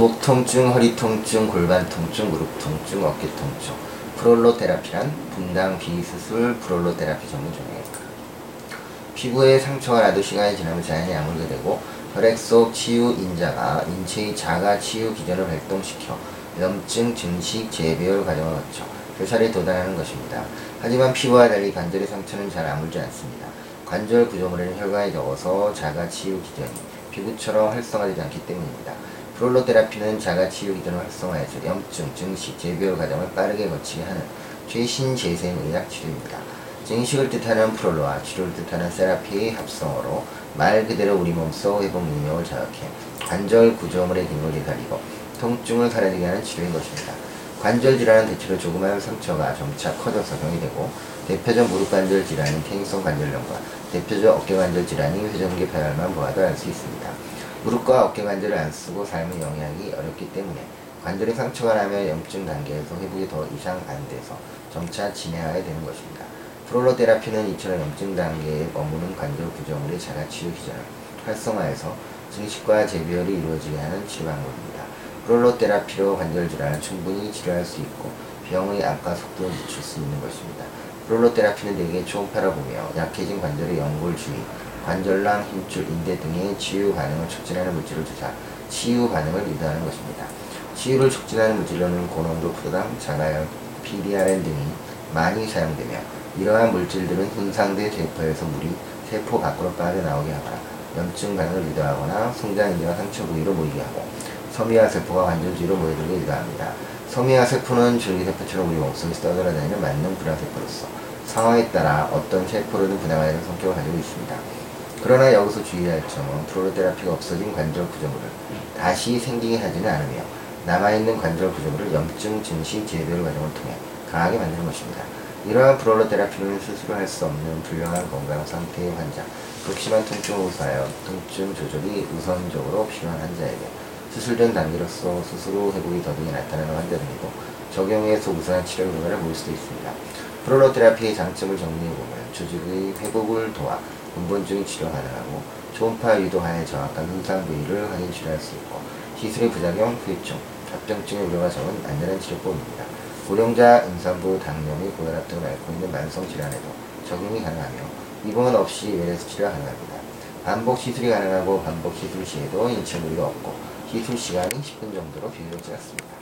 목 통증, 허리 통증, 골반 통증, 무릎 통증, 어깨 통증. 프롤로 테라피란 분당 비수술 프롤로 테라피 전문 종류입니다. 피부에 상처가 나도 시간이 지나면 자연히 아물게 되고 혈액 속 치유 인자가 인체의 자가 치유 기전을 발동시켜 염증, 증식, 재배열 과정을 거쳐 교살에 도달하는 것입니다. 하지만 피부와 달리 관절의 상처는 잘 아물지 않습니다. 관절 구조물에는 혈관이 적어서 자가 치유 기전이 피부처럼 활성화되지 않기 때문입니다. 프롤로 테라피는 자가 치유 기전을 활성화해서 염증, 증식, 재배열 과정을 빠르게 거치게 하는 최신 재생 의학 치료입니다. 증식을 뜻하는 프롤로와 치료를 뜻하는 세라피의 합성어로 말 그대로 우리 몸속 회복 능력을 자극해 관절 구조물의 기능을 되살리고 통증을 사라지게 하는 치료인 것입니다. 관절 질환은 대체로 조그마한 상처가 점차 커져서 병이 되고 대표적 무릎 관절 질환인 퇴행성 관절염과 대표적 어깨 관절 질환인 회전기 파열만 보아도 알 수 있습니다. 무릎과 어깨 관절을 안 쓰고 삶을 영위하기 어렵기 때문에 관절에 상처가 나면 염증 단계에서 회복이 더 이상 안 돼서 점차 진행하게 되는 것입니다. 프롤로 테라피는 이처럼 염증 단계에 머무는 관절 구조물의 자가 치유 기전을 활성화해서 증식과 재배열이 이루어지게 하는 치료 방법입니다. 프롤로 테라피로 관절 질환을 충분히 치료할 수 있고 병의 악화 속도를 늦출 수 있는 것입니다. 프롤로 테라피는 대개 초음파로 보며 약해진 관절의 연골 주위, 관절랑, 힘줄, 인대 등의 치유 반응을 촉진하는 물질을 주사 치유 반응을 유도하는 것입니다. 치유를 촉진하는 물질로는 고농도 푸드당, 자가열, PDRN 등이 많이 사용되며 이러한 물질들은 손상된 세포에서 물이 세포 밖으로 빠져나오게 하거나 염증 반응을 유도하거나 성장 인자가 상처 부위로 모이게 하고 섬유화 세포가 관절 주위로 모여들게 유도합니다. 섬유화 세포는 줄기세포처럼 우리 몸속에서 떠돌아다니는 만능 분화세포로서 상황에 따라 어떤 세포로는 분화하는 성격을 가지고 있습니다. 그러나 여기서 주의할 점은 프로테라피가 없어진 관절 구조물을 다시 생기게 하지는 않으며 남아있는 관절 구조물을 염증, 증식, 재배열 과정을 통해 강하게 만드는 것입니다. 이러한 프롤로 테라피는 스스로 할수 없는 불량한 건강 상태의 환자, 극심한 통증을 호소하여 통증 조절이 우선적으로 필요한 환자에게 수술된 단계로서 스스로 회복이 더디게 나타나는 환자들이고 적용에서 우수한 치료 결과를 보일 수도 있습니다. 프롤로 테라피의 장점을 정리해보면 조직의 회복을 도와 근본적인 치료 가능하고 초음파 유도하에 정확한 손상 부위를 확인 치료할 수 있고 시술의 부작용, 후유증, 합병증의 우려가 적은 안전한 치료법입니다. 고령자, 임산부, 당뇨 및 고혈압 등을 앓고 있는 만성 질환에도 적용이 가능하며 입원은 없이 외래에서 치료가 가능합니다. 반복 시술이 가능하고 반복 시술 시에도 인체 무리가 없고 시술 시간이 10분 정도로 비교적 짧습니다.